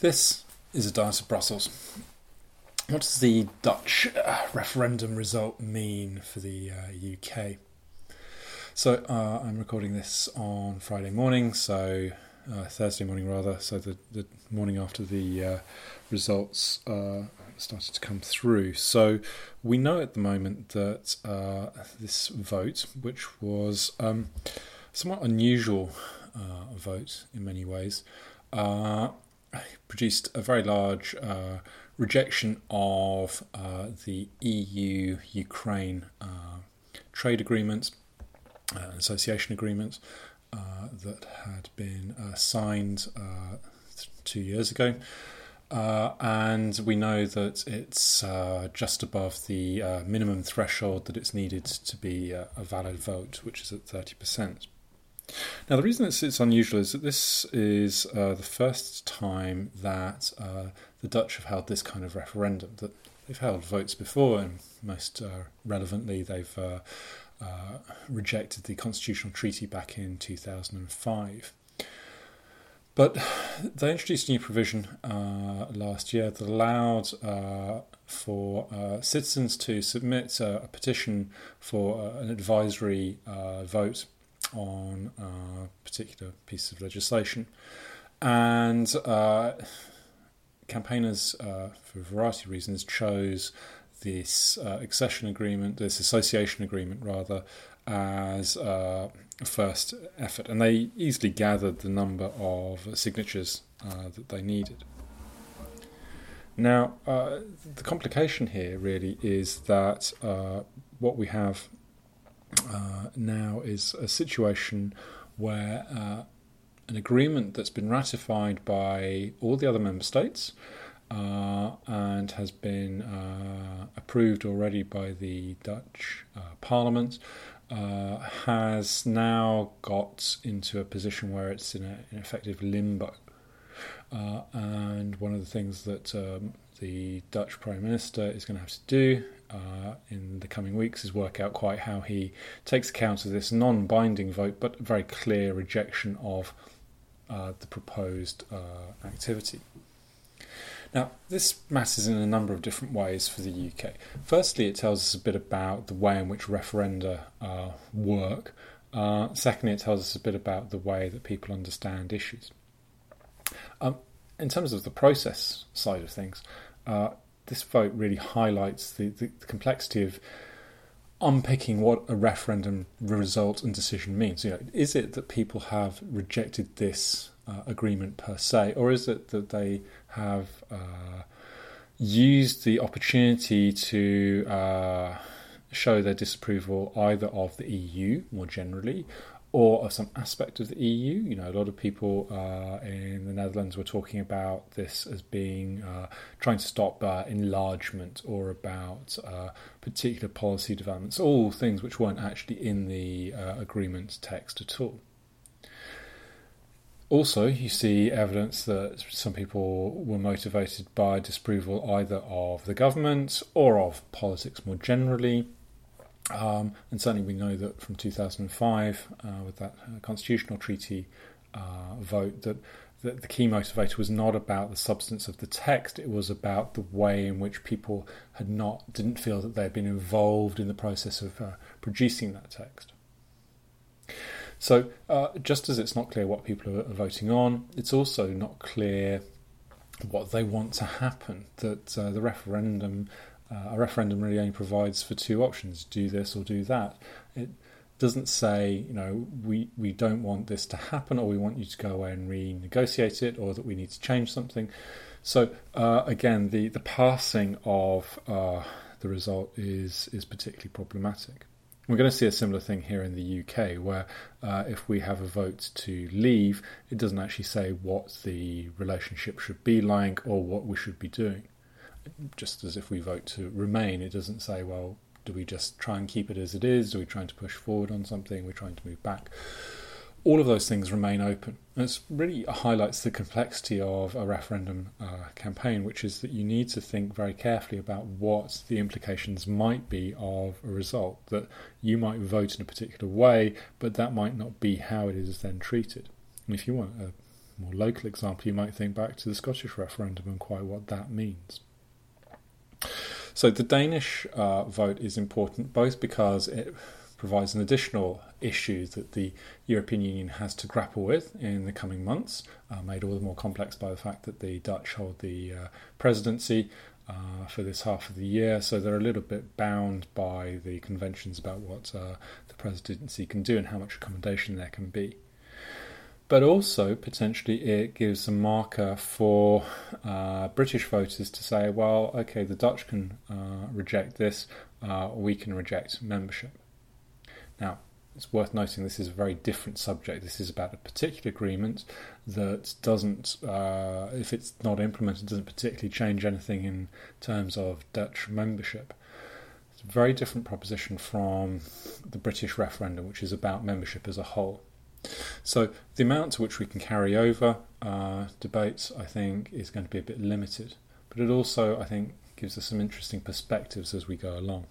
This is a Diet of Brussels. What does the Dutch uh, referendum result mean for the uh, UK? So uh, I'm recording this on Friday morning, so uh, Thursday morning rather, so the, the morning after the uh, results uh, started to come through. So we know at the moment that this vote, which was um, somewhat unusual vote in many ways, produced a very large uh, rejection of uh, the EU Ukraine uh, trade agreements, uh, association agreements uh, that had been signed two years ago. and we know that it's just above the minimum threshold that it's needed to be a valid vote, which is at 30%. Now, the reason it's, it's unusual is that this is uh, the first time that uh, the Dutch have held this kind of referendum. That they've held votes before, and most uh, relevantly, they've uh, uh, rejected the constitutional treaty back in 2005. But they introduced a new provision uh, last year that allowed for citizens to submit a petition for an advisory vote on a particular piece of legislation. And uh, campaigners, uh, for a variety of reasons, chose this uh, accession agreement, this association agreement rather, as uh, a first effort. And they easily gathered the number of signatures uh, that they needed. Now, uh, the complication here really is that what we have uh, now is a situation where uh, an agreement that's been ratified by all the other member states uh, and has been uh, approved already by the Dutch uh, Parliament uh, has now got into a position where it's in a, an effective limbo. and one of the things that um, the Dutch Prime Minister is going to have to do uh, in the coming weeks is work out quite how he takes account of this non binding vote but very clear rejection of uh, the proposed uh, activity. Now, this matters in a number of different ways for the UK. Firstly, it tells us a bit about the way in which referenda uh, work. Uh, secondly, it tells us a bit about the way that people understand issues. Um, in terms of the process side of things, uh, this vote really highlights the, the, the, complexity of unpicking what a referendum result and decision means. You know, is it that people have rejected this uh, agreement per se, or is it that they have uh, used the opportunity to uh, show their disapproval either of the EU more generally or of some aspect of the EU. You know, a lot of people uh, in the Netherlands were talking about this as being uh, trying to stop uh, enlargement or about uh, particular policy developments, all things which weren't actually in the uh, agreement text at all. Also, you see evidence that some people were motivated by disapproval either of the government or of politics more generally. Um, and certainly, we know that from 2005, uh, with that uh, constitutional treaty uh, vote, that, that the key motivator was not about the substance of the text; it was about the way in which people had not didn't feel that they had been involved in the process of uh, producing that text. So, uh, just as it's not clear what people are voting on, it's also not clear what they want to happen. That uh, the referendum uh, a referendum really only provides for two options: do this or do that. It doesn't say, you know, we we don't want this to happen, or we want you to go away and renegotiate it, or that we need to change something. So uh, again, the the passing of uh, the result is is particularly problematic. We're going to see a similar thing here in the UK, where uh, if we have a vote to leave, it doesn't actually say what the relationship should be like or what we should be doing just as if we vote to remain, it doesn't say, well, do we just try and keep it as it is? Are we trying to push forward on something? Are we trying to move back? All of those things remain open. And it really highlights the complexity of a referendum uh, campaign, which is that you need to think very carefully about what the implications might be of a result. That you might vote in a particular way, but that might not be how it is then treated. And if you want a more local example, you might think back to the Scottish referendum and quite what that means. So the Danish uh, vote is important both because it provides an additional issue that the European Union has to grapple with in the coming months, uh, made all the more complex by the fact that the Dutch hold the uh, presidency uh, for this half of the year, so they're a little bit bound by the conventions about what uh, the presidency can do and how much accommodation there can be. But also, potentially, it gives a marker for uh, British voters to say, well, okay, the Dutch can uh, reject this, we can reject membership. Now, it's worth noting this is a very different subject. This is about a particular agreement that doesn't, uh, if it's not implemented, doesn't particularly change anything in terms of Dutch membership. It's a very different proposition from the British referendum, which is about membership as a whole. So the amount to which we can carry over uh, debates, I think, is going to be a bit limited. But it also, I think, gives us some interesting perspectives as we go along.